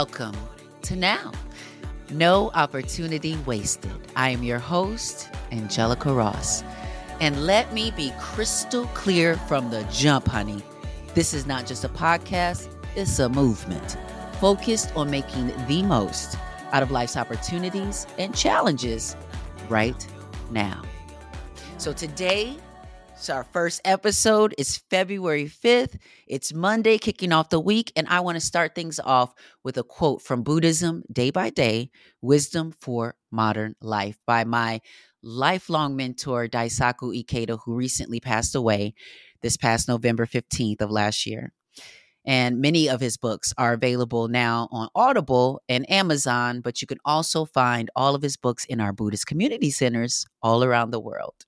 Welcome to Now. No opportunity wasted. I am your host, Angelica Ross. And let me be crystal clear from the jump, honey. This is not just a podcast, it's a movement focused on making the most out of life's opportunities and challenges right now. So today, so our first episode is February 5th. It's Monday, kicking off the week. And I want to start things off with a quote from Buddhism Day by Day Wisdom for Modern Life by my lifelong mentor, Daisaku Ikeda, who recently passed away this past November 15th of last year. And many of his books are available now on Audible and Amazon, but you can also find all of his books in our Buddhist community centers all around the world.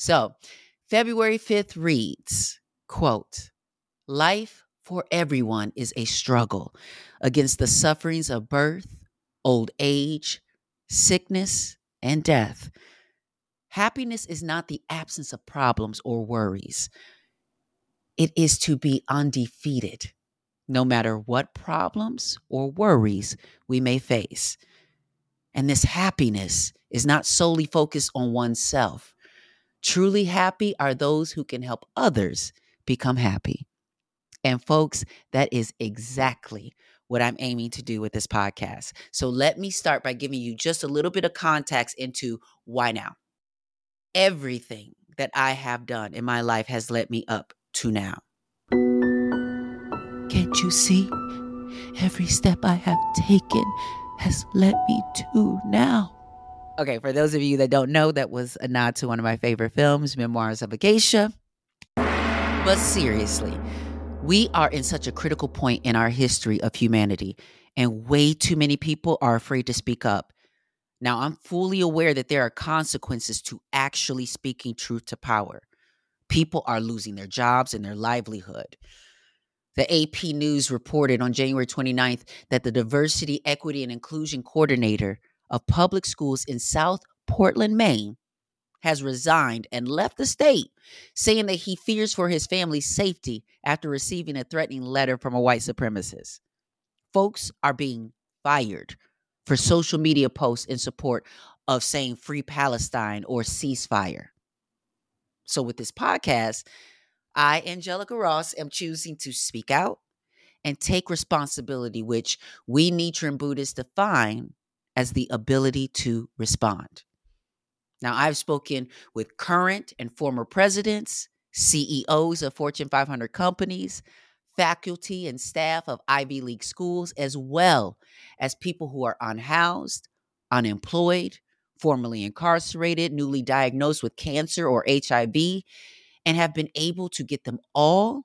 So, February 5th reads, quote, Life for everyone is a struggle against the sufferings of birth, old age, sickness, and death. Happiness is not the absence of problems or worries. It is to be undefeated, no matter what problems or worries we may face. And this happiness is not solely focused on oneself. Truly happy are those who can help others become happy. And folks, that is exactly what I'm aiming to do with this podcast. So let me start by giving you just a little bit of context into why now. Everything that I have done in my life has led me up to now. Can't you see? Every step I have taken has led me to now. Okay, for those of you that don't know, that was a nod to one of my favorite films, Memoirs of a Geisha. But seriously, we are in such a critical point in our history of humanity, and way too many people are afraid to speak up. Now, I'm fully aware that there are consequences to actually speaking truth to power. People are losing their jobs and their livelihood. The AP News reported on January 29th that the Diversity, Equity, and Inclusion Coordinator of Public Schools in South Portland, Maine, has resigned and left the state, saying that he fears for his family's safety after receiving a threatening letter from a white supremacist. Folks are being fired for social media posts in support of saying free Palestine or ceasefire. So, with this podcast, I, Angelica Ross, am choosing to speak out and take responsibility, which we Nichiren Buddhists define as the ability to respond. Now, I've spoken with current and former presidents, CEOs of Fortune 500 companies, faculty and staff of Ivy League schools, as well as people who are unhoused, unemployed, formerly incarcerated, newly diagnosed with cancer or HIV, and have been able to get them all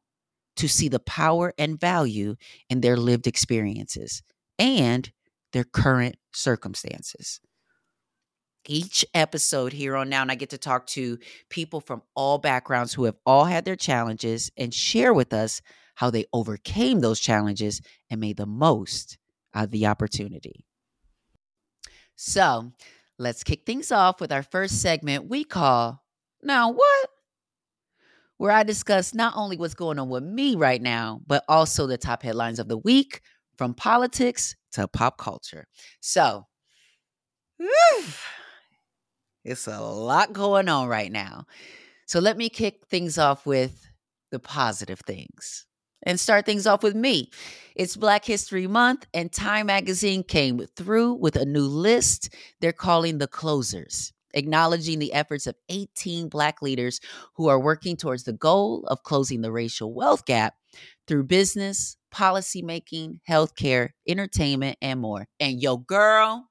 to see the power and value in their lived experiences and their current circumstances each episode here on Now, and I get to talk to people from all backgrounds who have all had their challenges and share with us how they overcame those challenges and made the most out of the opportunity. So let's kick things off with our first segment we call Now What? Where I discuss not only what's going on with me right now, but also the top headlines of the week from politics to pop culture. So, whew, it's a lot going on right now. So let me kick things off with the positive things and start things off with me. It's Black History Month, and Time Magazine came through with a new list they're calling the Closers, acknowledging the efforts of 18 Black leaders who are working towards the goal of closing the racial wealth gap through business, policymaking, healthcare, entertainment, and more. And yo, girl,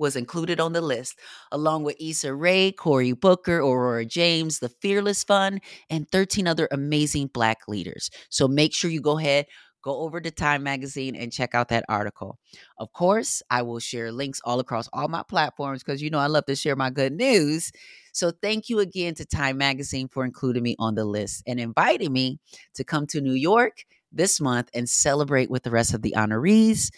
was included on the list, along with Issa Rae, Cory Booker, Aurora James, the Fearless Fund, and 13 other amazing Black leaders. So make sure you go ahead, go over to Time Magazine and check out that article. Of course, I will share links all across all my platforms because you know I love to share my good news. So thank you again to Time Magazine for including me on the list and inviting me to come to New York this month and celebrate with the rest of the honorees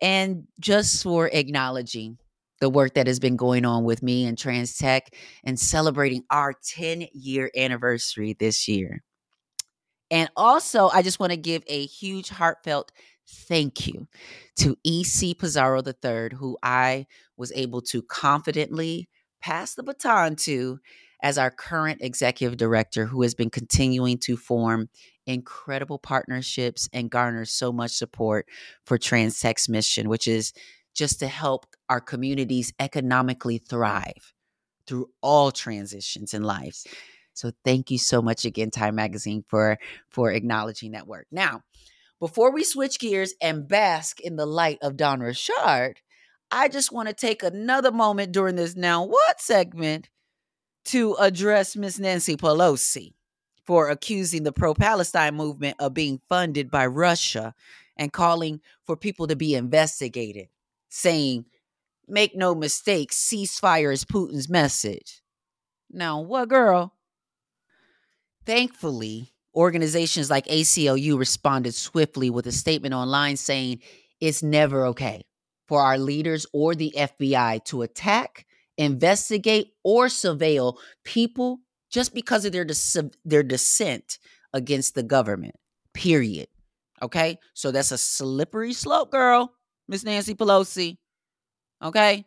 and just for acknowledging the work that has been going on with me and Trans Tech and celebrating our 10 year anniversary this year. And also, I just want to give a huge heartfelt thank you to EC Pizarro III, who I was able to confidently pass the baton to as our current executive director, who has been continuing to form incredible partnerships and garner so much support for Trans Tech's mission, which is just to help our communities economically thrive through all transitions in lives. So thank you so much again, Time Magazine, for for acknowledging that work. Now, before we switch gears and bask in the light of Dawn Richard, I just want to take another moment during this now what segment to address Miss Nancy Pelosi for accusing the pro Palestine movement of being funded by Russia and calling for people to be investigated, saying, Make no mistake, ceasefire is Putin's message. Now, what girl? Thankfully, organizations like ACLU responded swiftly with a statement online saying it's never okay for our leaders or the FBI to attack, investigate, or surveil people just because of their dis- their dissent against the government. Period. Okay? So that's a slippery slope, girl, Miss Nancy Pelosi. Okay?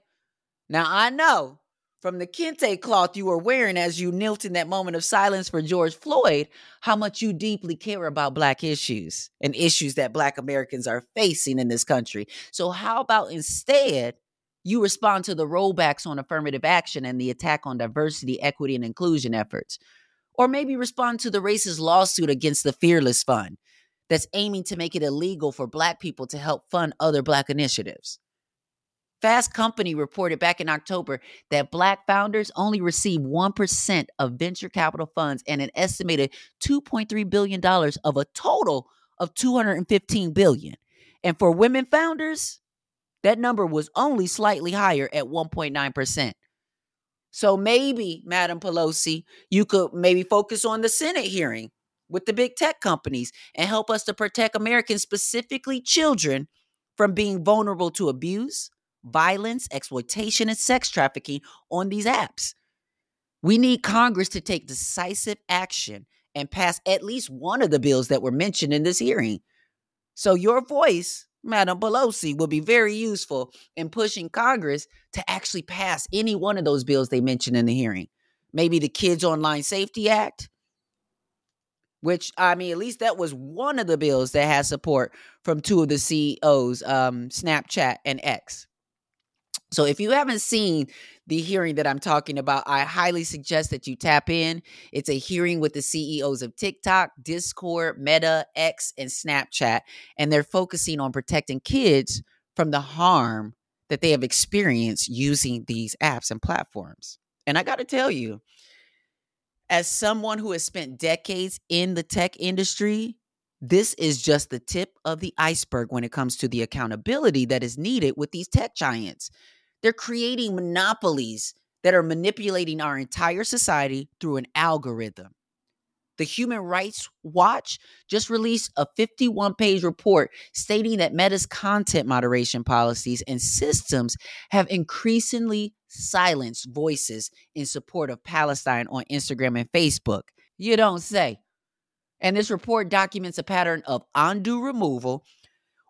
Now I know from the kente cloth you were wearing as you knelt in that moment of silence for George Floyd, how much you deeply care about Black issues and issues that Black Americans are facing in this country. So, how about instead you respond to the rollbacks on affirmative action and the attack on diversity, equity, and inclusion efforts? Or maybe respond to the racist lawsuit against the Fearless Fund that's aiming to make it illegal for Black people to help fund other Black initiatives. Fast Company reported back in October that Black founders only receive 1% of venture capital funds and an estimated $2.3 billion of a total of 215 billion. And for women founders, that number was only slightly higher at 1.9%. So maybe, Madam Pelosi, you could maybe focus on the Senate hearing with the big tech companies and help us to protect Americans, specifically children, from being vulnerable to abuse, violence, exploitation, and sex trafficking on these apps. We need Congress to take decisive action and pass at least one of the bills that were mentioned in this hearing. So, your voice, Madam Pelosi, will be very useful in pushing Congress to actually pass any one of those bills they mentioned in the hearing. Maybe the Kids Online Safety Act, which I mean, at least that was one of the bills that has support from two of the CEOs, um, Snapchat and X. So if you haven't seen the hearing that I'm talking about, I highly suggest that you tap in. It's a hearing with the CEOs of TikTok, Discord, Meta, X, and Snapchat, and they're focusing on protecting kids from the harm that they have experienced using these apps and platforms. And I got to tell you, as someone who has spent decades in the tech industry, this is just the tip of the iceberg when it comes to the accountability that is needed with these tech giants. They're creating monopolies that are manipulating our entire society through an algorithm. The Human Rights Watch just released a 51 page report stating that Meta's content moderation policies and systems have increasingly silenced voices in support of Palestine on Instagram and Facebook. You don't say. And this report documents a pattern of undue removal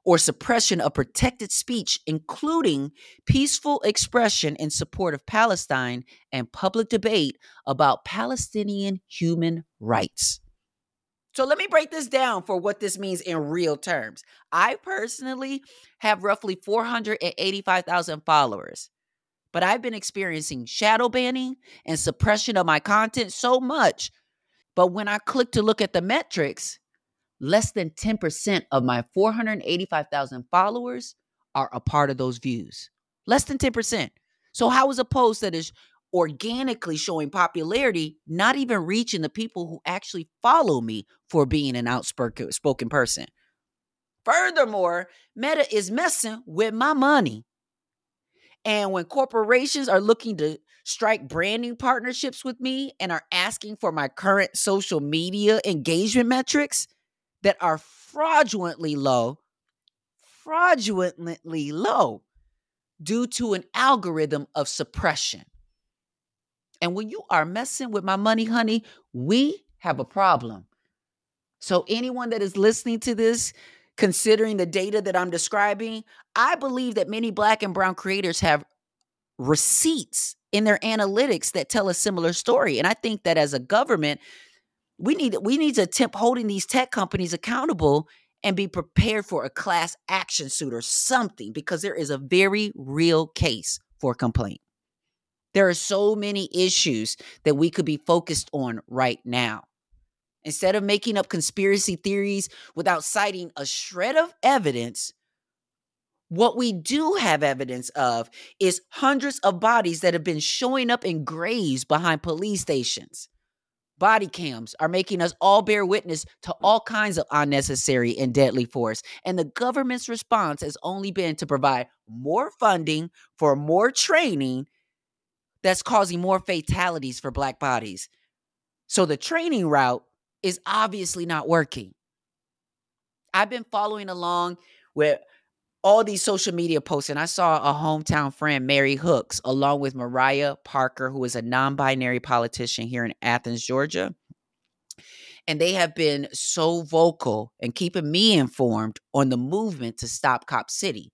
or suppression of protected speech, including peaceful expression in support of Palestine and public debate about Palestinian human rights. So let me break this down for what this means in real terms. I personally have roughly 485,000 followers, but I've been experiencing shadow banning and suppression of my content so much. But when I click to look at the metrics, less than 10% of my 485,000 followers are a part of those views. Less than 10%. So, how is a post that is organically showing popularity not even reaching the people who actually follow me for being an outspoken person? Furthermore, Meta is messing with my money. And when corporations are looking to strike branding partnerships with me and are asking for my current social media engagement metrics that are fraudulently low, fraudulently low due to an algorithm of suppression. And when you are messing with my money, honey, we have a problem. So, anyone that is listening to this, considering the data that I'm describing, I believe that many black and brown creators have receipts in their analytics that tell a similar story. And I think that as a government, we need we need to attempt holding these tech companies accountable and be prepared for a class action suit or something because there is a very real case for complaint. There are so many issues that we could be focused on right now. Instead of making up conspiracy theories without citing a shred of evidence, what we do have evidence of is hundreds of bodies that have been showing up in graves behind police stations. Body cams are making us all bear witness to all kinds of unnecessary and deadly force. And the government's response has only been to provide more funding for more training that's causing more fatalities for Black bodies. So the training route is obviously not working. I've been following along with all these social media posts, and I saw a hometown friend, Mary Hooks, along with Mariah Parker, who is a non binary politician here in Athens, Georgia. And they have been so vocal and keeping me informed on the movement to stop Cop City.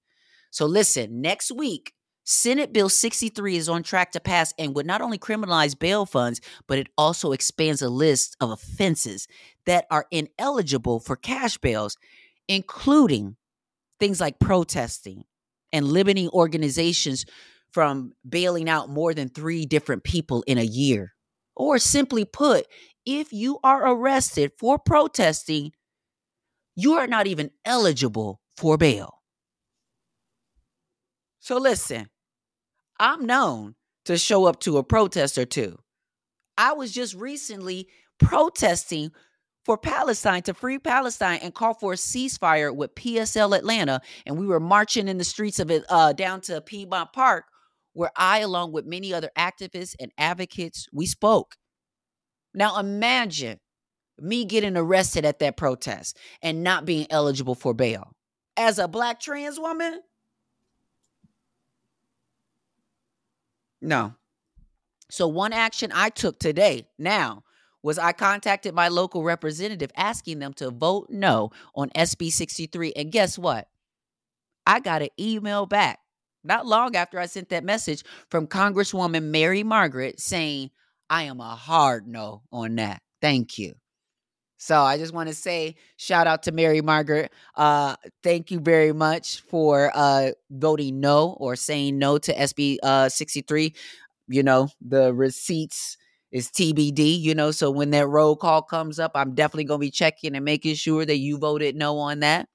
So, listen, next week, Senate Bill 63 is on track to pass and would not only criminalize bail funds, but it also expands a list of offenses that are ineligible for cash bails, including things like protesting and limiting organizations from bailing out more than three different people in a year. Or simply put, if you are arrested for protesting, you are not even eligible for bail. So listen, I'm known to show up to a protest or two. I was just recently protesting for Palestine to free Palestine and call for a ceasefire with PSL Atlanta. And we were marching in the streets of it uh, down to Piedmont Park, where I, along with many other activists and advocates, we spoke. Now imagine me getting arrested at that protest and not being eligible for bail. As a black trans woman, no. So, one action I took today, now, was I contacted my local representative asking them to vote no on SB 63. And guess what? I got an email back not long after I sent that message from Congresswoman Mary Margaret saying, I am a hard no on that. Thank you. So I just want to say shout out to Mary Margaret. Uh, thank you very much for uh, voting no or saying no to SB uh, 63. You know, the receipts is TBD, you know. So when that roll call comes up, I'm definitely going to be checking and making sure that you voted no on that.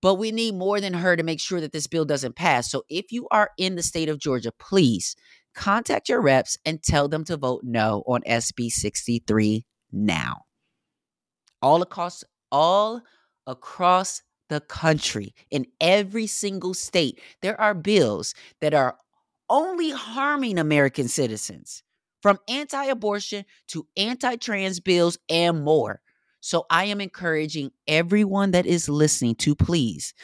But we need more than her to make sure that this bill doesn't pass. So if you are in the state of Georgia, please contact your reps and tell them to vote no on SB 63 now. All across all across the country in every single state, there are bills that are only harming American citizens from anti abortion to anti trans bills and more. So I am encouraging everyone that is listening to please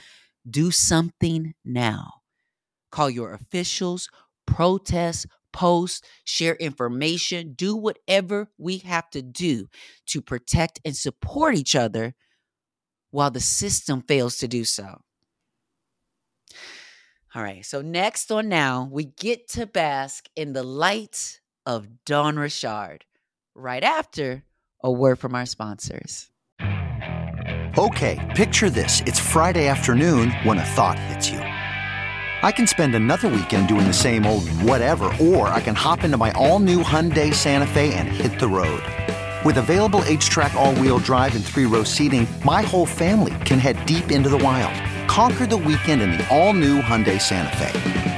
do something now. Call your officials, protest, post, share information, do whatever we have to do to protect and support each other while the system fails to do so. All right, so next on now, we get to bask in the light of Dawn Richard right after a word from our sponsors. Okay, picture this. It's Friday afternoon when a thought hits you. I can spend another weekend doing the same old whatever, or I can hop into my all new Hyundai Santa Fe and hit the road. With available HTRAC, all wheel drive, and three row seating, my whole family can head deep into the wild. Conquer the weekend in the all new Hyundai Santa Fe.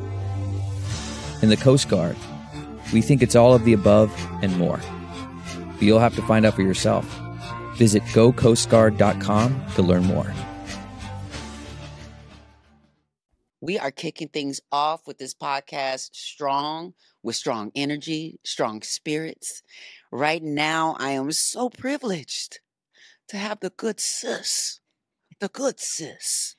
In the Coast Guard, we think it's all of the above and more. But you'll have to find out for yourself. Visit gocoastguard.com to learn more. We are kicking things off with this podcast strong, with strong energy, strong spirits. Right now, I am so privileged to have the good sis, the good sis,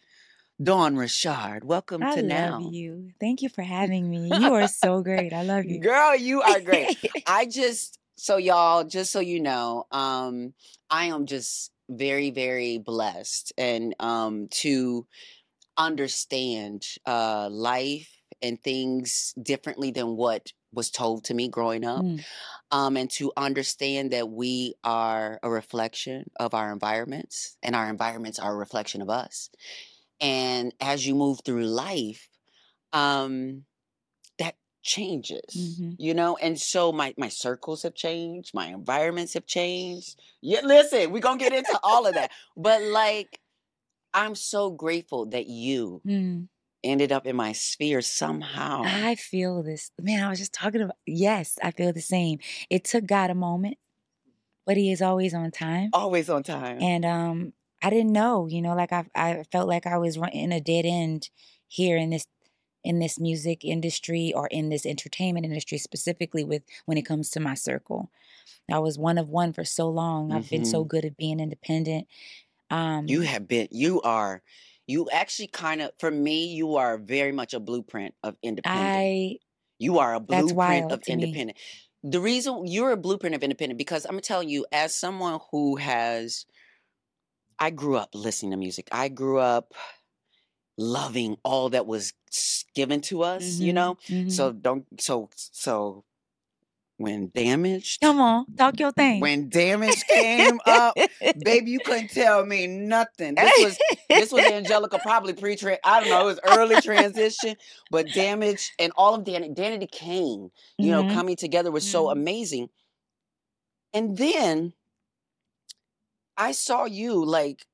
Dawn Richard. Welcome I to love now. you. Thank you for having me. You are so great. I love you. Girl, you are great. I just so y'all, just so you know, um, I am just very, very blessed and um to understand uh life and things differently than what was told to me growing up. Mm. Um, and to understand that we are a reflection of our environments and our environments are a reflection of us. And as you move through life, um, that changes, Mhm. you know? And so my my circles have changed, my environments have changed. Yeah, listen, we're gonna get into all of that. But like, I'm so grateful that you Mm. ended up in my sphere somehow. I feel this. Man, I was just talking about, yes, I feel the same. It took God a moment, but He is always on time. Always on time. And um, I didn't know, you know, like I, I felt like I was in a dead end here in this in this music industry or in this entertainment industry specifically with when it comes to my circle. I was one of one for so long. I've been so good at being independent. Um, you have been, you are, you actually kind of, for me, you are very much a blueprint of independent. I You are a That's blueprint wild of to me. independent. The reason you're a blueprint of independent because I'm gonna tell you, as someone who has, I grew up listening to music. I grew up loving all that was given to us. You Mhm, know, mhm. so don't so so when damaged, come on, talk your thing. when damage came up, baby, you couldn't tell me nothing. This was this was Angelica probably pre I don't know, it was early transition, but damage and all of Dan- Danity Kane, you know, Mhm. coming together was so Mhm. amazing. And then I saw you like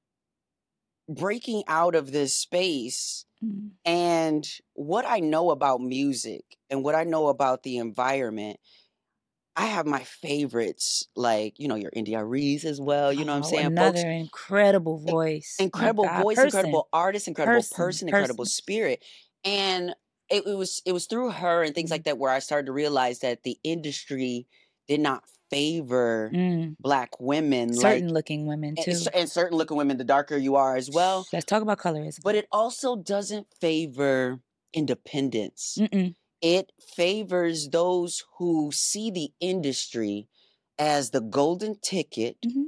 breaking out of this space Mm. and what I know about music and what I know about the environment, I have my favorites, like, you know, your India Reese as well. You know what I'm Oh, saying? Another Folks, incredible voice. Incredible voice, person. incredible artist, incredible person, Person, incredible person. spirit. And it, it was it was through her and things like that where I started to realize that the industry did not favor Mm. black women Certain like looking women and, too. cer- and certain looking women, the darker you are as well. Let's talk about colorism. But it also doesn't favor independence. Mm-mm. It favors those who see the industry as the golden ticket Mhm.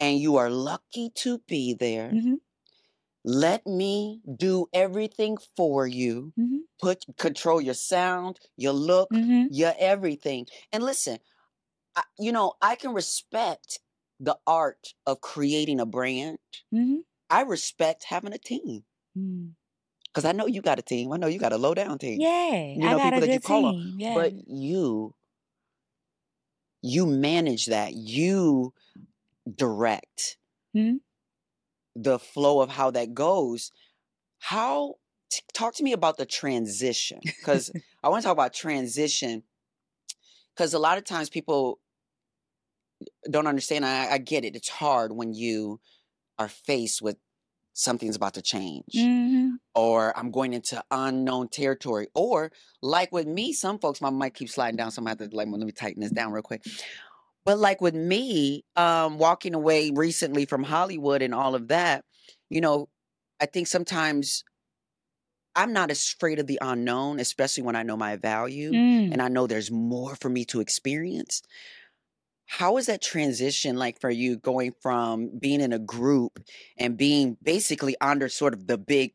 and you are lucky to be there. Mhm. Let me do everything for you. Mhm. Put control your sound, your look, Mhm. your everything. And listen, you know, I can respect the art of creating a brand. Mhm. I respect having a team Mm. because I know you got a team. I know you got a low down team. Yeah, You I know, got people a that you call on. team. Yeah. But you, you manage that. You direct Mhm. the flow of how that goes. How t- talk to me about the transition because I want to talk about transition because a lot of times people don't understand. I, I get it. It's hard when you are faced with something's about to change Mhm. or I'm going into unknown territory. Or like with me, some folks, my mic keeps sliding down, so I'm have to like let me tighten this down real quick. But like with me, um, walking away recently from Hollywood and all of that, you know, I think sometimes I'm not as afraid of the unknown, especially when I know my value Mm. and I know there's more for me to experience. How is that transition like for you going from being in a group and being basically under sort of the big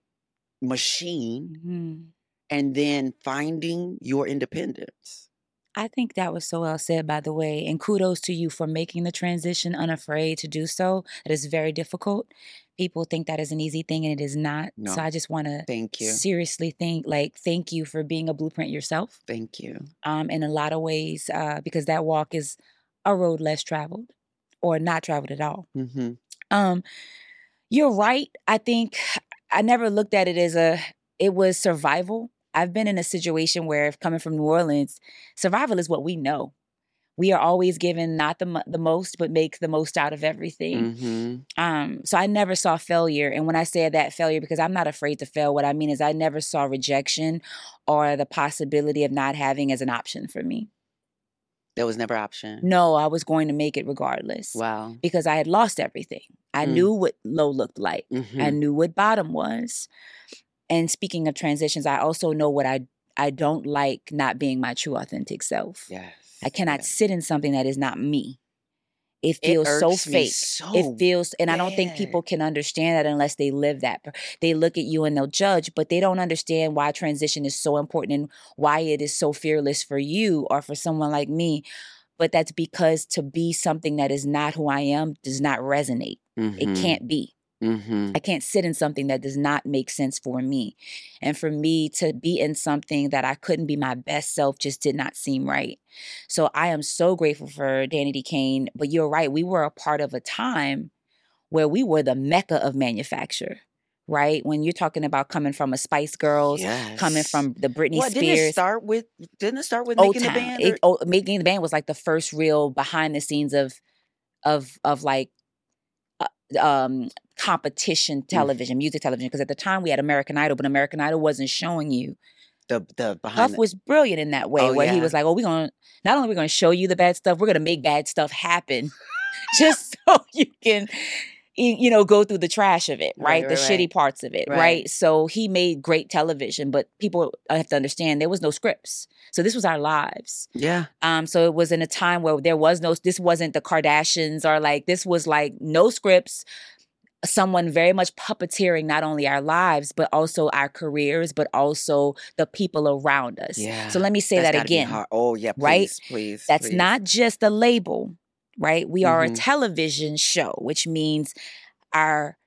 machine Mhm. and then finding your independence. I think that was so well said, by the way. And kudos to you for making the transition unafraid to do so. It is very difficult. People think that is an easy thing, and it is not. No. So I just want to Thank you. seriously think, like, thank you for being a blueprint yourself. Thank you. Um, in a lot of ways, uh, because that walk is a road less traveled, or not traveled at all. hmm Um, you're right. I think I never looked at it as a. It was survival. I've been in a situation where, if coming from New Orleans, survival is what we know. We are always given not the the most, but make the most out of everything. hmm Um, so I never saw failure. And when I say that failure, because I'm not afraid to fail, what I mean is I never saw rejection or the possibility of not having as an option for me. That was never option. No, I was going to make it regardless Wow. because I had lost everything. I Mm. knew what low looked like. hmm I knew what bottom was. And speaking of transitions, I also know what I I don't like not being my true authentic self. Yes. I cannot yes. sit in something that is not me. It It feels so fake. so it feels and I don't think people can understand that unless they live that. They look at you and they'll judge, but they don't understand why transition is so important and why it is so fearless for you or for someone like me. But that's because to be something that is not who I am does not resonate. It Mhm. can't be. Mhm. I can't sit in something that does not make sense for me. And for me to be in something that I couldn't be my best self just did not seem right. So I am so grateful for Danity Kane. But you're right, we were a part of a time where we were the mecca of manufacture, right? When you're talking about coming from a Spice Girls, coming from the Britney didn't it Spears. start with? Didn't it start with O making the Town. band? It, oh, making the band was like the first real behind the scenes of of of like um competition television, music television. Because at the time we had American Idol, but American Idol wasn't showing you. the the behind Puff the, was brilliant in that way, Oh, where he was like, "Oh, we're gonna not only we're gonna show you the bad stuff, we're gonna make bad stuff happen, just so you can." You know, go through the trash of it, right? Right, the right, shitty right. parts of it, right. So he made great television, but people have to understand there was no scripts. So this was our lives. yeah. Um, so it was in a time where there was no, this wasn't the Kardashians or like, this was like no scripts, someone very much puppeteering not only our lives, but also our careers, but also the people around us. Yeah. So let me say that again. Oh yeah, please, right? please. That's please. not just a label, right? We are a Mhm. television show, which means our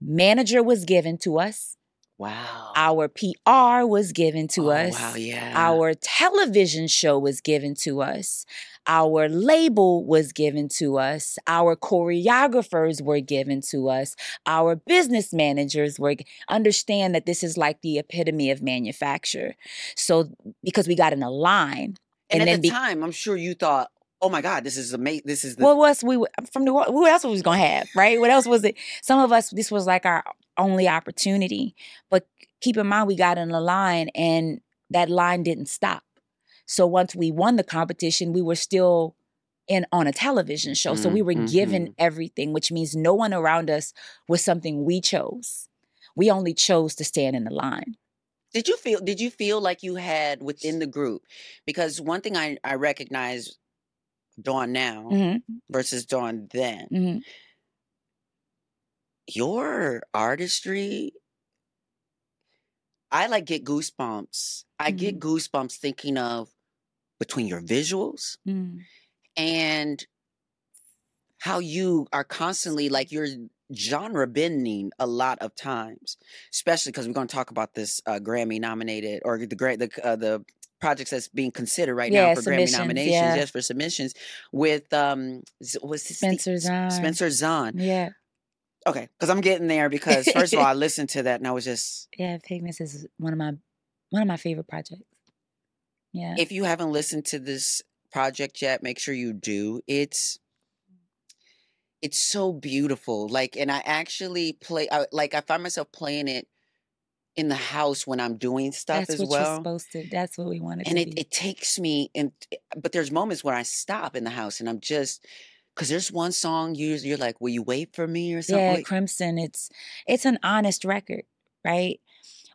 manager was given to us, wow. our PR was given to oh, us. Wow, yeah. Our television show was given to us. Our label was given to us. Our choreographers were given to us. Our business managers were. Understand that this is like the epitome of manufacture. So, because we got in a line, and, and at then the be- time, I'm sure you thought, "Oh my God, this is amazing. This is the what else we from New Orleans? What else was we gonna have, right? What else was it? Some of us, this was like our only opportunity. But keep in mind, we got in a line, and that line didn't stop. So once we won the competition, we were still in on a television show. So we were given Mhm. everything, which means no one around us was something we chose. We only chose to stand in the line. Did you feel? Did you feel like you had within the group? Because one thing I I recognize Dawn now Mhm, versus Dawn then, mhm. your artistry. I like get goosebumps. I get goosebumps thinking of between your visuals Mm. and how you are constantly like you're genre bending a lot of times, especially because we're going to talk about this uh, Grammy nominated or the great the uh, the projects that's being considered right Yeah, now for Grammy nominations, yeah. yes, for submissions with um his? Spencer Zahn. Spencer Zahn. Yeah. Okay, because I'm getting there because first of all, I listened to that and I was just Yeah, Pigments is one of my one of my favorite projects. Yeah. if you haven't listened to this project yet, make sure you do. It's it's so beautiful. Like, and I actually play. I, like, I find myself playing it in the house when I'm doing stuff that's as what you're well. supposed to. That's what we wanted And to it, it takes me, and but there's moments where I stop in the house and I'm just because there's one song you you're like, "Will you wait for me?" or something. yeah, like, Crimson. It's it's an honest record, right?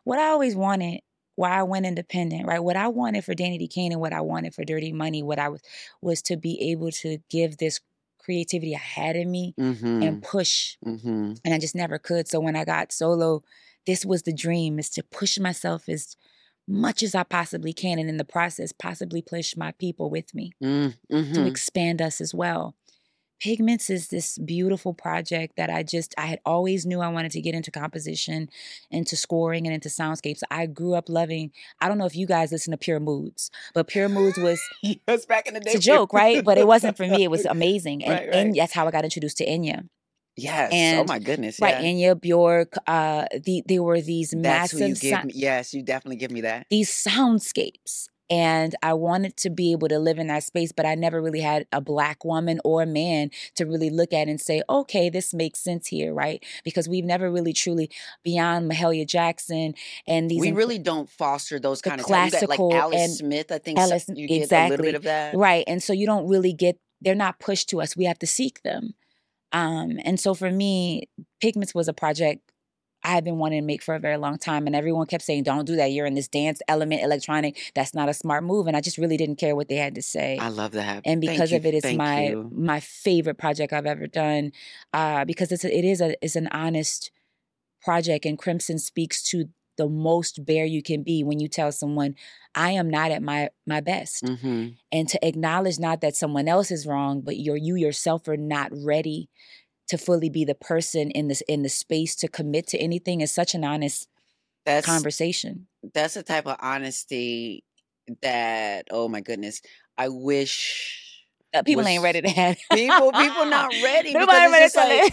What I always wanted, why I went independent, right? What I wanted for Danity Kane and what I wanted for Dirty Money, what I was was to be able to give this creativity I had in me mm-hmm, and push, mm-hmm. and I just never could. So when I got solo, this was the dream: is to push myself as much as I possibly can, and in the process, possibly push my people with me Mm, to mhm. expand us as well. Pigments is this beautiful project that I just I had always knew I wanted to get into composition, into scoring, and into soundscapes. I grew up loving. I don't know if you guys listen to Pure Moods, but Pure Moods was yes, back in the day. it's a joke, right? But it wasn't for me. It was amazing, and, Right, right. and that's how I got introduced to Enya. Yes. oh my goodness. Right, Yeah. Enya Bjork. Uh, the there were these That's who you give me. Yes, you definitely give me that. these soundscapes. And I wanted to be able to live in that space, but I never really had a black woman or a man to really look at and say, okay, this makes sense here, right? Because we've never really truly, beyond Mahalia Jackson and these we really don't foster those kind of. You got classical like Alice and- Smith. I think so- Alice- you get a exactly. little bit of that. Right. And so you don't really get, they're not pushed to us. We have to seek them. Um, and so for me, Pigments was a project I had been wanting to make for a very long time. And everyone kept saying, don't do that. You're in this dance element, electronic. That's not a smart move. And I just really didn't care what they had to say. I love that. and Thank because you, of it, it's thank my you. my favorite project I've ever done. Uh, because it's a, it is a it's an honest project, and Crimson speaks to the most bare you can be when you tell someone, "I am not at my my best," Mhm. and to acknowledge not that someone else is wrong, but you're you yourself are not ready to fully be the person in this in the space to commit to anything is such an honest That's conversation. that's the type of honesty that oh my goodness. I wish Uh, people was- ain't ready to have people people not ready Nobody ready to like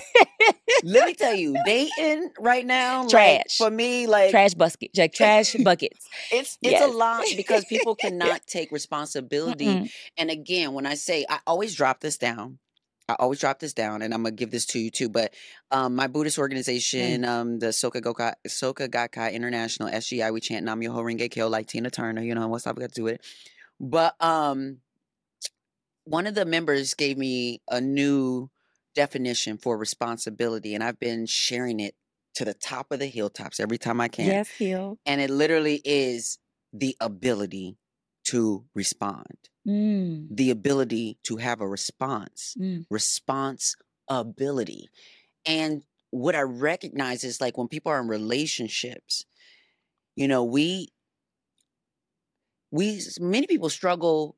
let me tell you, dating right now, like, Trash. for me, like trash bucket, like trash buckets. it's it's Yes. a lot because people cannot take responsibility. And again, when I say I always drop this down, I always drop this down, and I'm gonna give this to you too. But um, my Buddhist organization, um, the Soka Gakkai, Soka Gakkai International SGI, we chant Nam Myoho Renge Kyo like Tina Turner. You know what's up? We got to do it. But um, one of the members gave me a new definition for responsibility, and I've been sharing it to the top of the hilltops every time I can. Yes, heal. And it literally is the ability to respond, Mm, the ability to have a response, mm, response ability. And what I recognize is like when people are in relationships, you know, we, we, many people struggle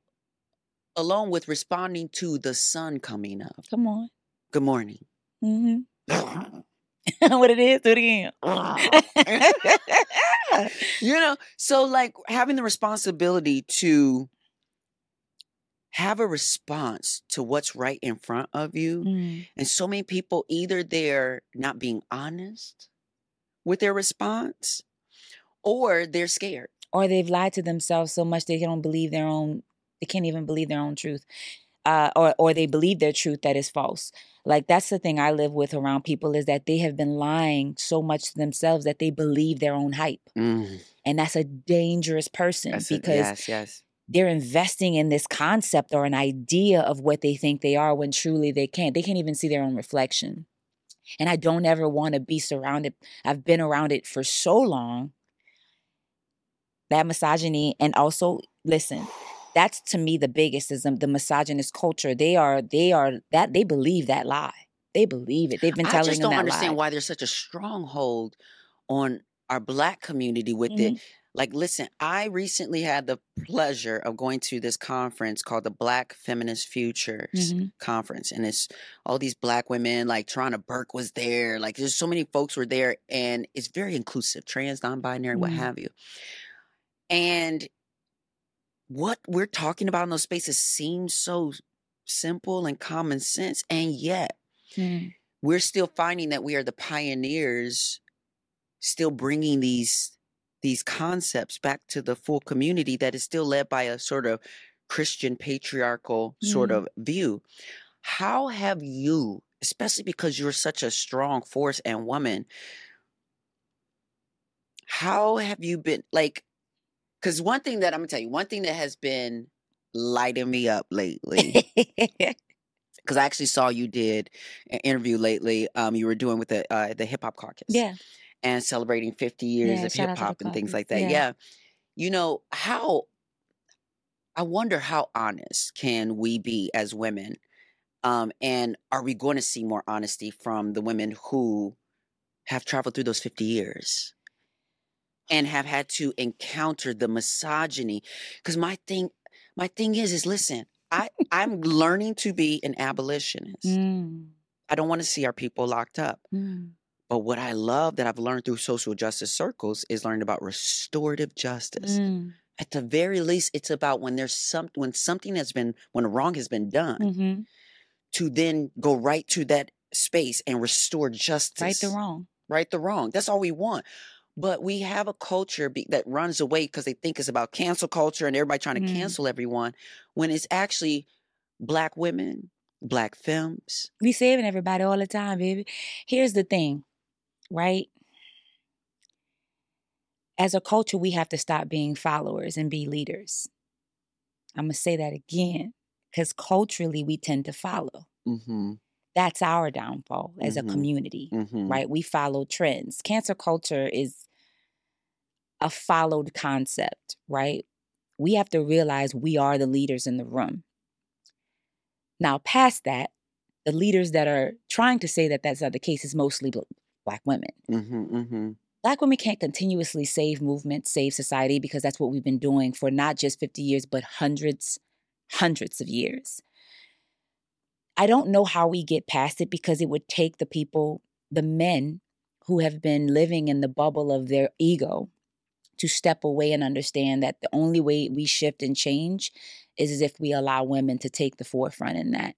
alone with responding to the sun coming up. come on. Good morning. Mm-hmm. what it is? Do it again. you know, so like having the responsibility to have a response to what's right in front of you. Mm, And so many people either they're not being honest with their response or they're scared. or they've lied to themselves so much they don't believe their own. They can't even believe their own truth. Uh, or or they believe their truth that is false. Like that's the thing I live with around people is that they have been lying so much to themselves that they believe their own hype, Mm, and that's a dangerous person that's because yes, yes. they're investing in this concept or an idea of what they think they are when truly they can't. They can't even see their own reflection. And I don't ever want to be surrounded. I've been around it for so long. That misogyny and also listen, that's to me the biggest is the, the misogynist culture. They are they are that they believe that lie. They believe it. They've been telling. I just don't understand lie. why there's such a stronghold on our black community with Mm-hmm. it. Like, listen, I recently had the pleasure of going to this conference called the Black Feminist Futures Mhm. Conference. And it's all these black women, like Tarana Burke was there. Like, there's so many folks were there, and it's very inclusive, trans, non binary, what Mhm. have you. And what we're talking about in those spaces seems so simple and common sense. And yet, Mm. we're still finding that we are the pioneers still bringing these these concepts back to the full community that is still led by a sort of christian patriarchal sort Mm. of view how have you especially because you're such a strong force and woman how have you been like because one thing that i'm gonna tell you one thing that has been lighting me up lately because I actually saw you did an interview lately. Um, you were doing with the uh, the hip hop caucus, yeah. and celebrating fifty years Yeah, of hip hop and things like that. Yeah. Yeah. you know how. I wonder how honest can we be as women, um, and are we going to see more honesty from the women who have traveled through those fifty years? And have had to encounter the misogyny. Because my thing, my thing is, is listen, I I'm learning to be an abolitionist. Mm, I don't want to see our people locked up. mm. But what I love that I've learned through social justice circles is learning about restorative justice. Mm, At the very least, it's about when there's some when something has been when a wrong has been done, mhm. to then go right to that space and restore justice. Right the wrong. Right the wrong. That's all we want. But we have a culture be, that runs away because they think it's about cancel culture and everybody trying to Mm. cancel everyone, when it's actually black women, black films. We saving everybody all the time, baby. Here's the thing, right? As a culture, we have to stop being followers and be leaders. I'm gonna say that again, because culturally we tend to follow. Mm-hmm. That's our downfall as Mhm. a community, Mm-hmm. right? We follow trends. Cancel culture is a followed concept, right? We have to realize we are the leaders in the room. Now, past that, the leaders that are trying to say that that's not the case is mostly bl- black women. Mm-hmm. Mm-hmm. Black women can't continuously save movements, save society, because that's what we've been doing for not just 50 years, but hundreds, hundreds of years. I don't know how we get past it because it would take the people, the men who have been living in the bubble of their ego to step away and understand that the only way we shift and change is if we allow women to take the forefront in that.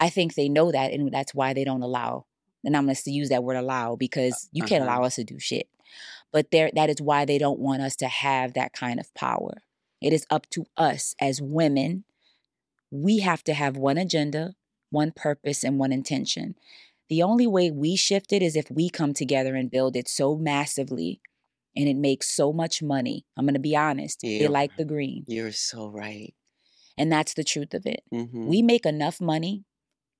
I think they know that, and that's why they don't allow. And I'm going to use that word allow because you can't Uh-huh. allow us to do shit. But there, that is why they don't want us to have that kind of power. It is up to us as women. We have to have one agenda, one purpose, and one intention. The only way we shift it is if we come together and build it so massively and it makes so much money. I'm going to be honest. Yeah. They like the green. You're so right. And that's the truth of it. Mm-hmm. We make enough money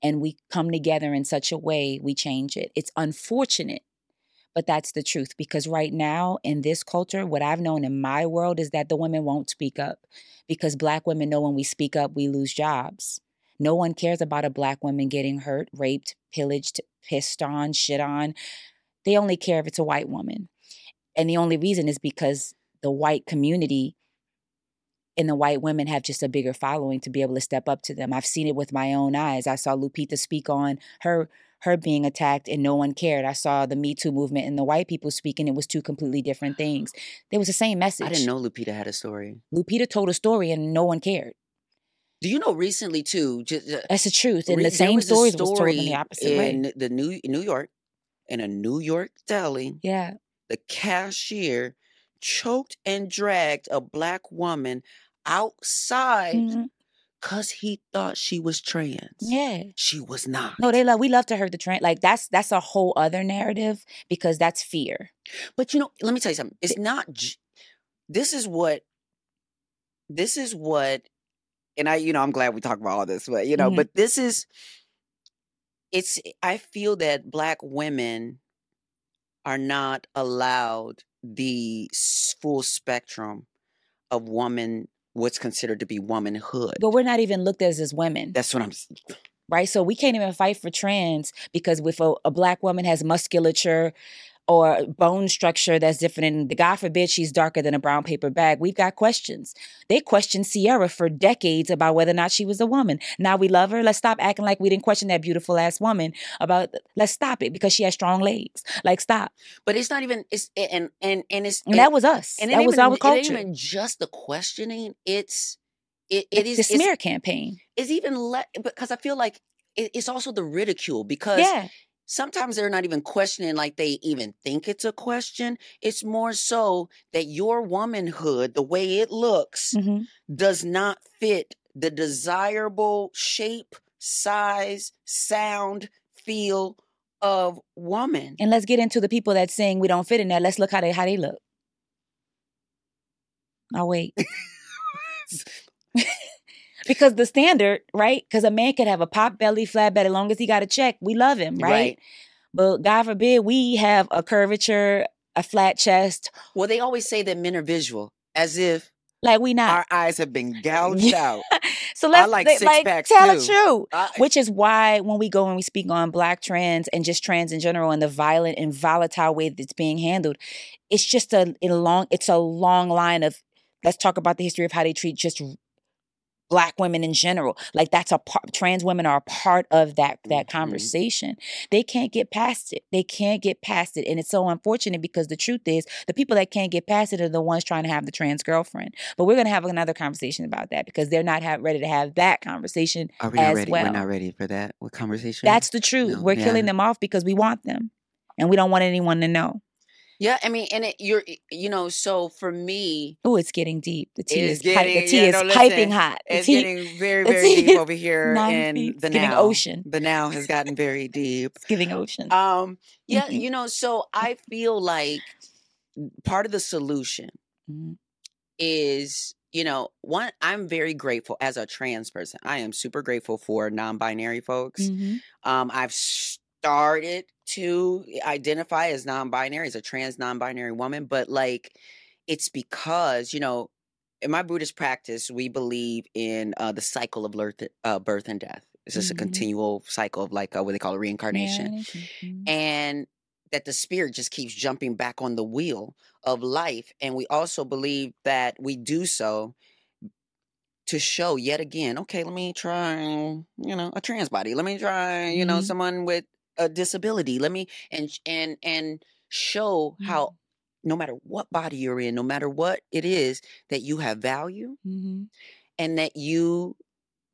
and we come together in such a way we change it. It's unfortunate, but that's the truth because right now in this culture, what I've known in my world is that the women won't speak up because black women know when we speak up, we lose jobs. No one cares about a black woman getting hurt, raped, pillaged, pissed on, shit on. They only care if it's a white woman. And the only reason is because the white community and the white women have just a bigger following to be able to step up to them. I've seen it with my own eyes. I saw Lupita speak on her her being attacked and no one cared. I saw the Me Too movement and the white people speaking. It was two completely different things. There was the same message. I didn't know Lupita had a story. Lupita told a story and no one cared. Do you know recently too? Just, uh, That's the truth. And the same stories was told in the opposite way. in the New New York, in a New York deli. Yeah. the cashier choked and dragged a black woman outside Mhm. Because he thought she was trans. Yeah. She was not. No, they love we love to hurt the trend. Like that's that's a whole other narrative because that's fear. But you know, let me tell you something. It's not. This is what. This is what, and I, you know, I'm glad we talk about all this, but you know, Mhm. but this is. It's. I feel that black women are not allowed the full spectrum of woman, what's considered to be womanhood. But we're not even looked at as, as women. That's what I'm. right? So we can't even fight for trans because if a, a black woman has musculature or bone structure that's different, and God forbid she's darker than a brown paper bag, we've got questions. They questioned Serena for decades about whether or not she was a woman. Now we love her. Let's stop acting like we didn't question that beautiful ass woman about. Let's stop it because she has strong legs. Like stop. But it's not even. It's and and and it's And that was us. and that was even, our It ain't even just the questioning. It's it, it is the smear campaign. it's even le- because I feel like it, it's also the ridicule because Yeah. Sometimes they're not even questioning like they even think it's a question. It's more so that your womanhood, the way it looks, hmm does not fit the desirable shape, size, sound, feel of woman. And let's get into the people that saying we don't fit in there. Let's look how they how they look. I'll wait. because the standard, right? Because a man could have a pop belly, flat belly, as long as he got a check, we love him, right? Right. But God forbid we have a curvature, a flat chest. Well, they always say that men are visual, as if Like we not. Our eyes have been gouged out. so let's like they- six like packs tell too. the truth. I- Which is why when we go and we speak on black trans and just trans in general and the violent and volatile way that's being handled, it's just a, a long it's a long line of let's talk about the history of how they treat just black women in general. Like that's a part trans women are a part of that that Mhm. conversation. They can't get past it. They can't get past it. And it's so unfortunate because the truth is the people that can't get past it are the ones trying to have the trans girlfriend. But we're gonna have another conversation about that because they're not have, ready to have that conversation Are we as ready? well. We're not ready for that. What conversation? That's the truth. No, We're killing them off because we want them. And we don't want anyone to know. Yeah. I mean, and it, you're, you know, so for me, Oh, it's getting deep. The tea is getting- the tea yeah, is no, listen, piping hot. The it's tea- getting very, very deep over here, and feet. the now, ocean. the now has gotten very deep. it's giving ocean. Um, yeah, Mhm. you know, so I feel like part of the solution Mhm. is you know one i'm very grateful as a trans person i am super grateful for non-binary folks Mhm. um i've started to identify as non-binary as a trans non-binary woman but like it's because you know in my buddhist practice we believe in uh, the cycle of birth, uh, birth and death it's just Mhm. a continual cycle of like uh, what they call reincarnation Reincarnation. Mhm. and that the spirit just keeps jumping back on the wheel of life and we also believe that we do so to show yet again okay let me try you know a trans body let me try you know Mhm. someone with a disability let me and and and show how no matter what body you're in no matter what it is that you have value Mhm. and that you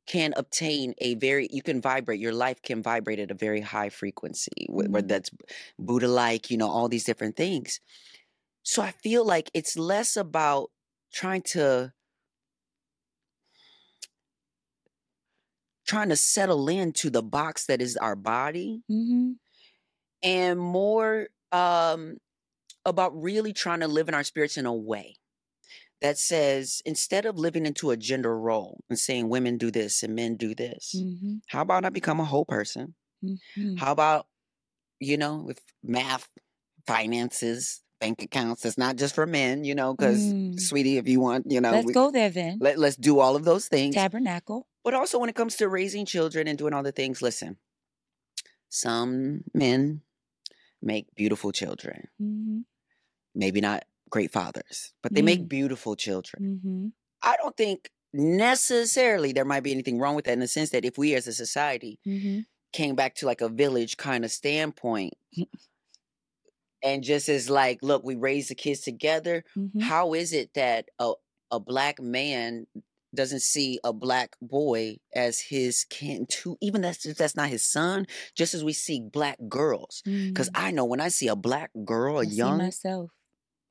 can obtain a very you can vibrate your life can vibrate at a very high frequency whether Mhm. that's buddha like you know all these different things so i feel like it's less about trying to trying to settle into the box that is our body Mhm. and more um about really trying to live in our spirits in a way that says instead of living into a gender role and saying women do this and men do this Mhm. how about i become a whole person Mhm. how about you know with math finances bank accounts it's not just for men you know because Mm. sweetie if you want you know Let's we- go there then. let, let's do all of those things Tabernacle. But also when it comes to raising children and doing all the things listen some men make beautiful children Mhm. maybe not great fathers but they Mm. make beautiful children Mhm. i don't think necessarily there might be anything wrong with that in the sense that if we as a society Mhm. came back to like a village kind of standpoint and just as like look we raise the kids together Mhm. how is it that a, a black man doesn't see a black boy as his kin too even that's if that's not his son just as we see black girls because Mhm. i know when i see a black girl I see young myself.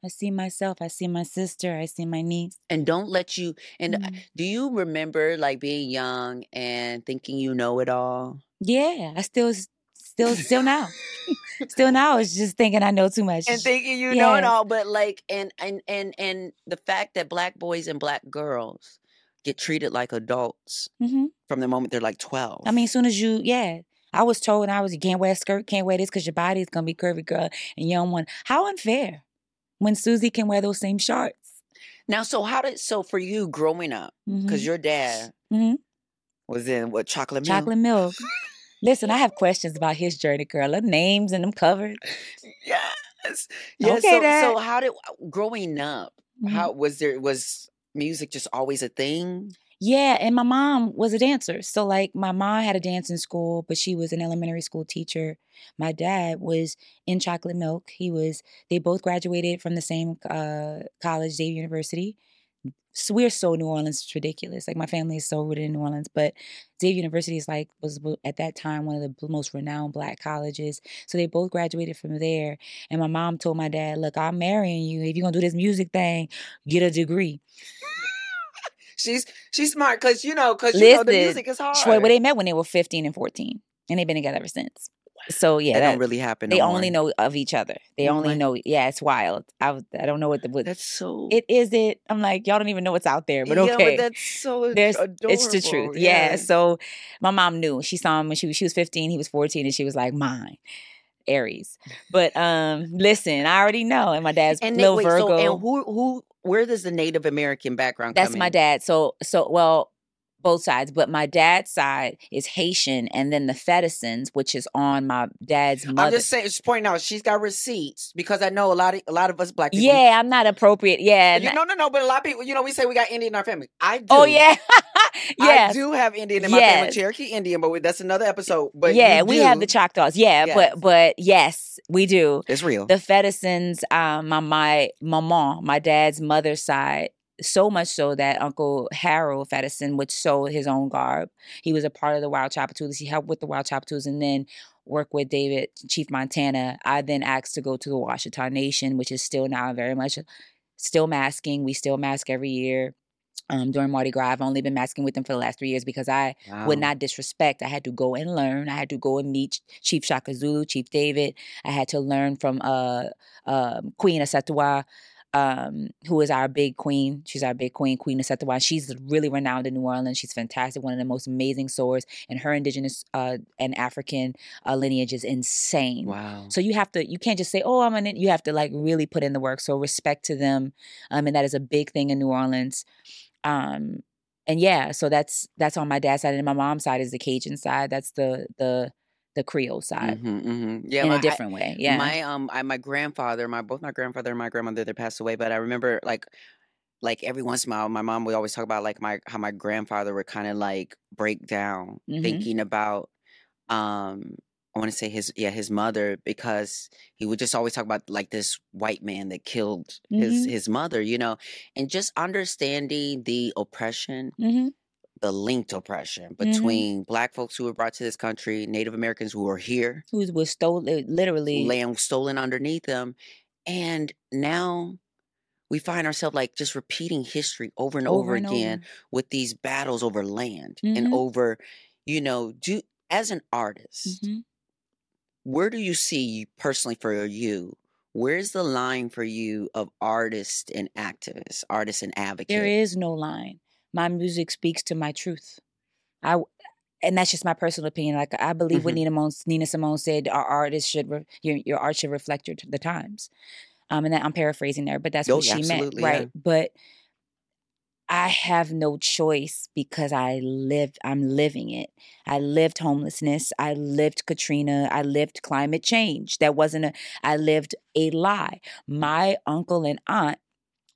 I see myself. I see my sister. I see my niece. and don't let you and uh, Mm. do you remember like being young and thinking you know it all Yeah, I still, still, still now, still now. It's just thinking I know too much. and thinking you know it all but like and and and and the fact that black boys and black girls get treated like adults hmm from the moment they're like 12 I mean, as soon as you, yeah, I was told when I was you can't wear a skirt, can't wear this because your body is gonna be curvy, girl, and you don't want. How unfair when Susie can wear those same shorts. now so how did so for you growing up because Mhm. your dad mm-hmm. was in what chocolate milk Chocolate milk. Listen, I have questions about his journey, girl. The names and them covered. yes yeah Okay, so, so how did growing up Mhm. how was there was music just always a thing Yeah, and my mom was a dancer. So like my mom had a dance in school, but she was an elementary school teacher. My dad was in chocolate milk. He was they both graduated from the same uh college, Dave University. We're so New Orleans, it's ridiculous. Like my family is so rooted in New Orleans, but Dave University is like was at that time one of the most renowned black colleges. So they both graduated from there. And my mom told my dad, "Look, I'm marrying you. If you're gonna do this music thing, get a degree." she's she's smart because you know because you know the music is hard Well, they met when they were 15 and 14, and they've been together ever since. So yeah, that, that, don't really happen they no only more. know of each other. They Oh only my- know. Yeah, it's wild. I I don't know what the what that's so it is. It I'm like y'all don't even know what's out there, but yeah, okay. but that's so There's, adorable. it's the truth. Yeah. So my mom knew. She saw him when she was she was 15, he was 14, and she was like, mine. Aries. But um listen, I already know. And my dad's and little wait, Virgo. so and who who where does the Native American background That's my in? dad. So so well, both sides, but my dad's side is Haitian, and then the Fedisons, which is on my dad's mother. I'm just saying, just pointing out, she's got receipts because I know a lot of a lot of us black people. yeah, I'm not appropriate. Yeah. You, no, no, no. But a lot of people, you know, we say we got Indian in our family. I do. oh yeah. yeah. I do have Indian in my family, Yes. Cherokee Indian, but we- that's another episode. But yeah, we have the Choctaws. Yeah, Yes. but but yes, we do. It's real. The Fedisons, um, my my mama, my dad's mother's side, so much so that Uncle Harold Fedison would sew his own garb. He was a part of the Wild Tchoupitoulas. He helped with the Wild Tchoupitoulas and then worked with David Chief Montana. I then asked to go to the Washitaw Nation, which is still now very much still masking. We still mask every year. Um, during Mardi Gras, I've only been masking with them for the last three years because I would not disrespect. I had to go and learn. I had to go and meet Chief Shaka Zulu, Chief David. I had to learn from uh, um Queen Ausettua, um, who is our big queen. She's our big queen, Queen Ausettua. She's really renowned in New Orleans. She's fantastic, one of the most amazing swords, and her indigenous uh, and African uh, lineage is insane. Wow. So you have to, you can't just say, "Oh, I'm an." in-" You have to like really put in the work. So respect to them, um, and that is a big thing in New Orleans. Um, and yeah, so that's that's on my dad's side, and my mom's side is the Cajun side. That's the the the Creole side Mhm, mhm. Yeah, in my- a I- different way. Yeah. My um, I, my grandfather, my both my grandfather and my grandmother, they passed away. But I remember like, like every once in a while, my mom would always talk about like my how my grandfather would kind of like break down, Mhm. thinking about um. I want to say his yeah his mother because he would just always talk about like this white man that killed his Mhm. his mother you know and just understanding the oppression hmm the linked oppression Mhm. between black folks who were brought to this country Native Americans who were here Who was stolen literally? land stolen underneath them. And now we find ourselves like just repeating history over and over, and again over. with these battles over land Mhm. and over, you know, do as an artist, Mhm. where do you see personally for you? Where's the line for you of artist and activist, artist and advocate? There is no line. My music speaks to my truth. I and that's just my personal opinion. Like I believe what Mhm. Nina Simone, Nina Simone said, our artists should re- your your art should reflect your, the times. Um, and that, I'm paraphrasing there, but that's Oh, what she meant, absolutely, yeah. right? But I have no choice because I lived. I'm living it. I lived homelessness. I lived Katrina. I lived climate change. That wasn't a. I lived a lie. My uncle and aunt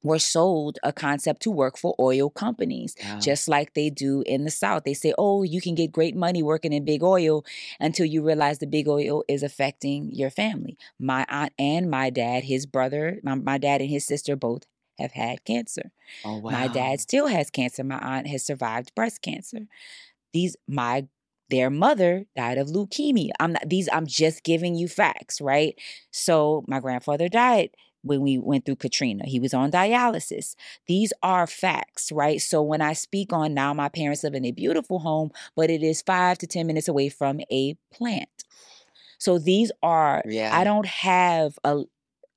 were sold a concept to work for oil companies Wow. just like they do in the South. They say, oh, you can get great money working in big oil until you realize the big oil is affecting your family. My aunt and my dad, his brother, my, my dad and his sister both have had cancer. oh, wow. My dad still has cancer. My aunt has survived breast cancer. These, my, their mother died of leukemia. I'm not, these, I'm just giving you facts, right? So my grandfather died when we went through Katrina. He was on dialysis. These are facts, right? So when I speak on now, my parents live in a beautiful home, but it is five to 10 minutes away from a plant. So these are, Yeah. I don't have a,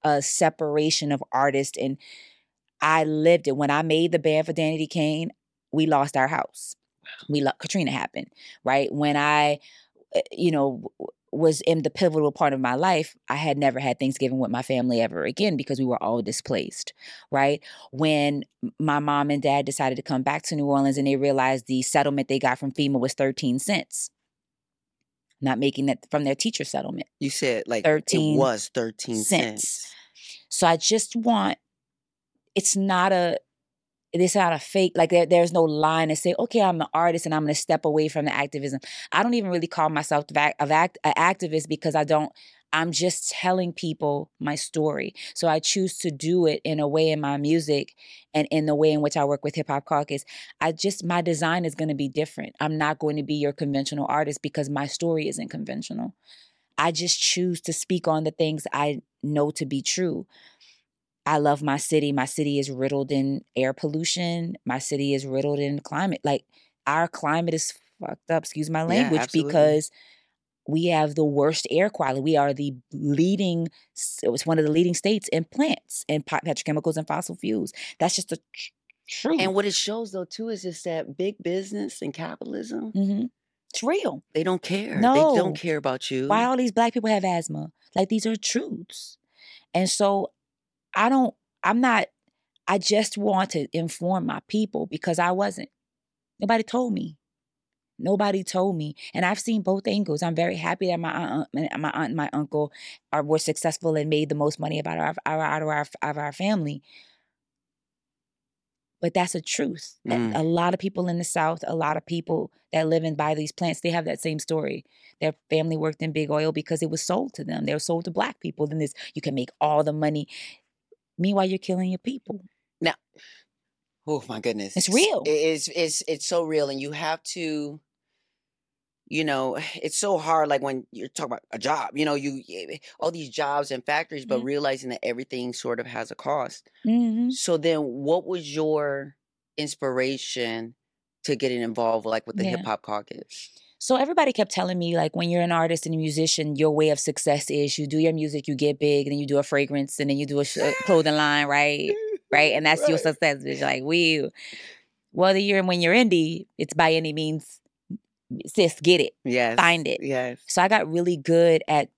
a separation of artist and I lived it. When I made the band for Danity Kane, we lost our house. We lo- Katrina happened, right? When I, uh, you know, was in the pivotal part of my life, I had never had Thanksgiving with my family ever again because we were all displaced, right? When my mom and dad decided to come back to New Orleans and they realized the settlement they got from FEMA was 13 cents, not making that from their teacher settlement. You said like 13 it was 13 cents. cents. So I just want it's not a it's not a fake like there, there's no line to say okay I'm an artist and I'm going to step away from the activism. I don't even really call myself an activist because I don't I'm just telling people my story. So I choose to do it in a way in my music and in the way in which I work with Hip Hop Caucus. I just my design is going to be different. I'm not going to be your conventional artist because my story isn't conventional. I just choose to speak on the things I know to be true. I love my city. My city is riddled in air pollution. My city is riddled in climate. Like our climate is fucked up, excuse my language, absolutely. because we have the worst air quality. We are the leading, s- it's one of the leading states in plants and pot- petrochemicals and fossil fuels. That's just the tr- truth. And what it shows though too is just that big business and capitalism, hmm It's real. they don't care. No. They don't care about you. Why all these black people have asthma? Like these are truths. And so I don't, I'm not, I just want to inform my people because I wasn't. Nobody told me. Nobody told me, and I've seen both angles. I'm very happy that my aunt, my aunt and my uncle are were successful and made the most money about our, our out of our of our family. But that's a truth. Mm. A lot of people in the South, a lot of people that live and buy these plants, they have that same story. Their family worked in big oil because it was sold to them. They were sold to black people. Then this, you can make all the money. Meanwhile, you're killing your people. Now, oh my goodness, it's real. It's it's it's so real, and you have to you know, it's so hard. Like when you're talking about a job, you know, you eh, all these jobs and factories, but mm-hmm. realizing that everything sort of has a cost. Mm-hmm. So then, what was your inspiration to getting involved, like with the yeah. Hip Hop Caucus? So everybody kept telling me, like, when you're an artist and a musician, your way of success is you do your music, you get big, and then you do a fragrance, and then you do a sh- uh, clothing line, right? Right, and that's right. your success. It's like, we. Well, the year when you're indie, it's by any means sis, get it. Yes. Find it. Yes. So I got really good at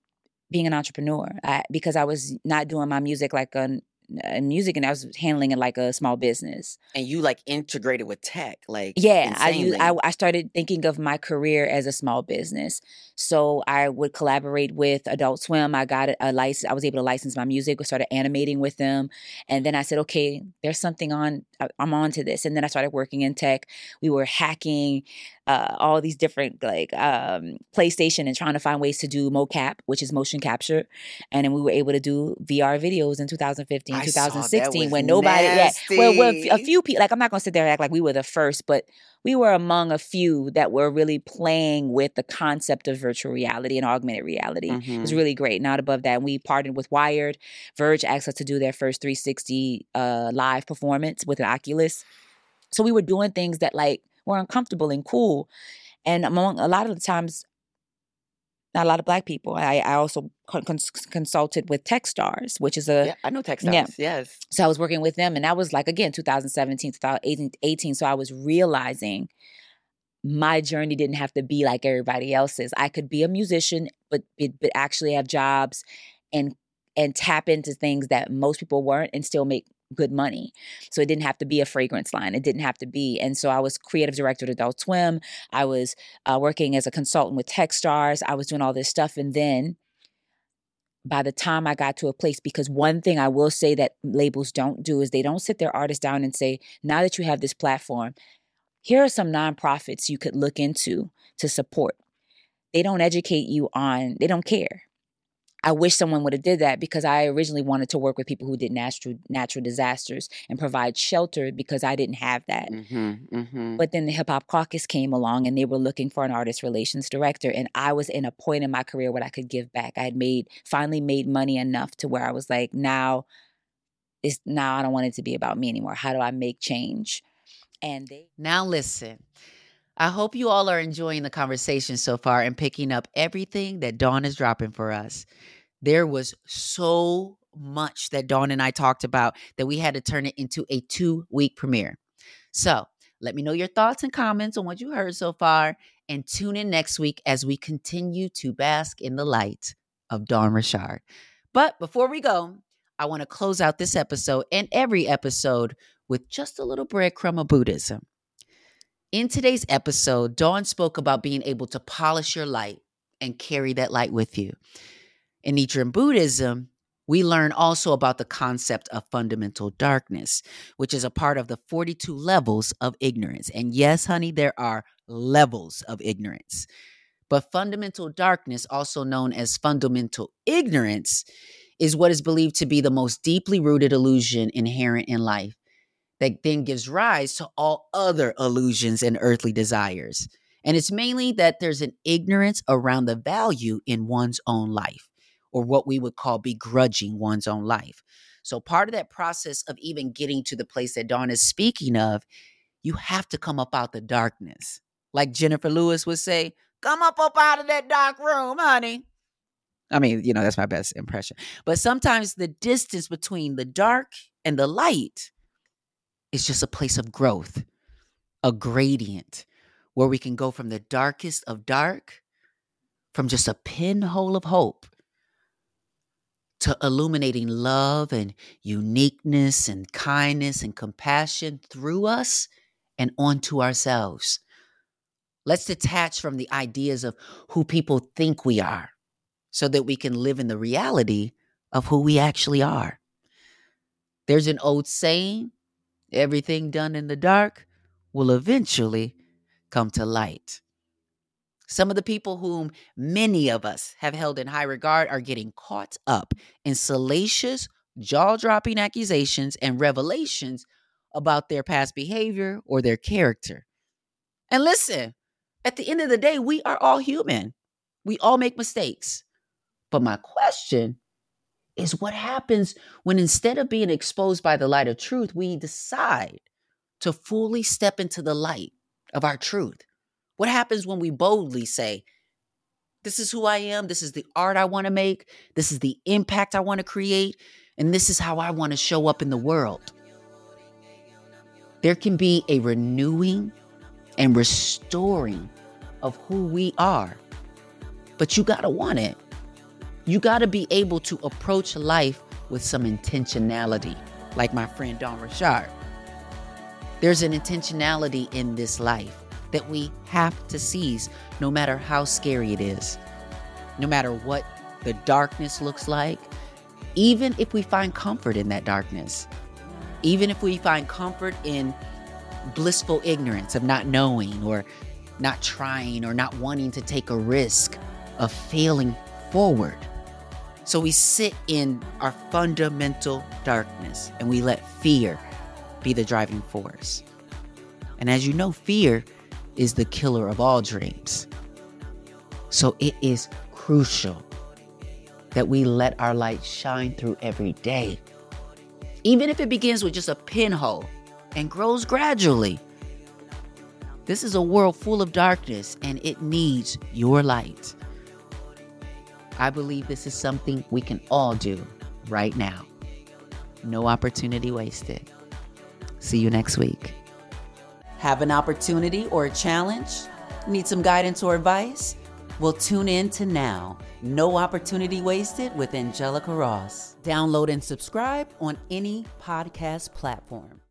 being an entrepreneur I, because I was not doing my music like a in music and I was handling it like a small business. And you like integrated with tech, like yeah. I, used, I I started thinking of my career as a small business, so I would collaborate with Adult Swim. I got a license. I was able to license my music. We started animating with them, and then I said, okay, there's something on. I'm on to this. And then I started working in tech. We were hacking uh, all these different like um, PlayStation and trying to find ways to do mocap, which is motion capture, and then we were able to do VR videos in 2015, I 2016 when nobody, nasty. yeah, well, well, a few people. Like I'm not gonna sit there and act like we were the first, but we were among a few that were really playing with the concept of virtual reality and augmented reality. Mm-hmm. It was really great. Not above that, And we partnered with Wired. Verge asked us to do their first 360 uh, live performance with an Oculus. So we were doing things that like were uncomfortable and cool. And among a lot of the times, not a lot of black people. I, I also cons- consulted with Techstars, which is a yeah, I know Techstars. Yeah. Yes. So I was working with them, and that was like again 2017, 2018. So I was realizing my journey didn't have to be like everybody else's. I could be a musician, but but actually have jobs and and tap into things that most people weren't, and still make good money. So it didn't have to be a fragrance line. It didn't have to be. And so I was creative director at Adult Swim. I was uh, working as a consultant with Techstars. I was doing all this stuff. And then by the time I got to a place, because one thing I will say that labels don't do is they don't sit their artists down and say, now that you have this platform, here are some nonprofits you could look into to support. They don't educate you on, they don't care. I wish someone would have did that because I originally wanted to work with people who did natural natural disasters and provide shelter because I didn't have that. Mm-hmm, mm-hmm. But then the Hip Hop Caucus came along and they were looking for an artist relations director, and I was in a point in my career where I could give back. I had made finally made money enough to where I was like, now it's now I don't want it to be about me anymore. How do I make change? And they now listen. I hope you all are enjoying the conversation so far and picking up everything that Dawn is dropping for us. There was so much that Dawn and I talked about that we had to turn it into a two week premiere. So let me know your thoughts and comments on what you heard so far and tune in next week as we continue to bask in the light of Dawn Richard. But before we go, I want to close out this episode and every episode with just a little breadcrumb of Buddhism. In today's episode, Dawn spoke about being able to polish your light and carry that light with you. In Nichiren Buddhism, we learn also about the concept of fundamental darkness, which is a part of the 42 levels of ignorance. And yes, honey, there are levels of ignorance. But fundamental darkness, also known as fundamental ignorance, is what is believed to be the most deeply rooted illusion inherent in life that then gives rise to all other illusions and earthly desires. And it's mainly that there's an ignorance around the value in one's own life, or what we would call begrudging one's own life. So, part of that process of even getting to the place that Dawn is speaking of, you have to come up out the darkness. Like Jennifer Lewis would say, come up up out of that dark room, honey. I mean, you know, that's my best impression. But sometimes the distance between the dark and the light is just a place of growth, a gradient where we can go from the darkest of dark, from just a pinhole of hope, to illuminating love and uniqueness and kindness and compassion through us and onto ourselves. Let's detach from the ideas of who people think we are so that we can live in the reality of who we actually are. There's an old saying everything done in the dark will eventually come to light. Some of the people whom many of us have held in high regard are getting caught up in salacious, jaw dropping accusations and revelations about their past behavior or their character. And listen, at the end of the day, we are all human. We all make mistakes. But my question is what happens when instead of being exposed by the light of truth, we decide to fully step into the light of our truth? What happens when we boldly say, This is who I am, this is the art I want to make, this is the impact I want to create, and this is how I want to show up in the world? There can be a renewing and restoring of who we are, but you got to want it. You got to be able to approach life with some intentionality, like my friend Dawn Richard. There's an intentionality in this life that we have to seize, no matter how scary it is, no matter what the darkness looks like, even if we find comfort in that darkness, even if we find comfort in blissful ignorance of not knowing or not trying or not wanting to take a risk of failing forward. So we sit in our fundamental darkness and we let fear be the driving force. And as you know, fear is the killer of all dreams. So it is crucial that we let our light shine through every day. Even if it begins with just a pinhole and grows gradually. This is a world full of darkness and it needs your light. I believe this is something we can all do right now. No opportunity wasted. See you next week. Have an opportunity or a challenge? Need some guidance or advice? Well, tune in to Now No Opportunity Wasted with Angelica Ross. Download and subscribe on any podcast platform.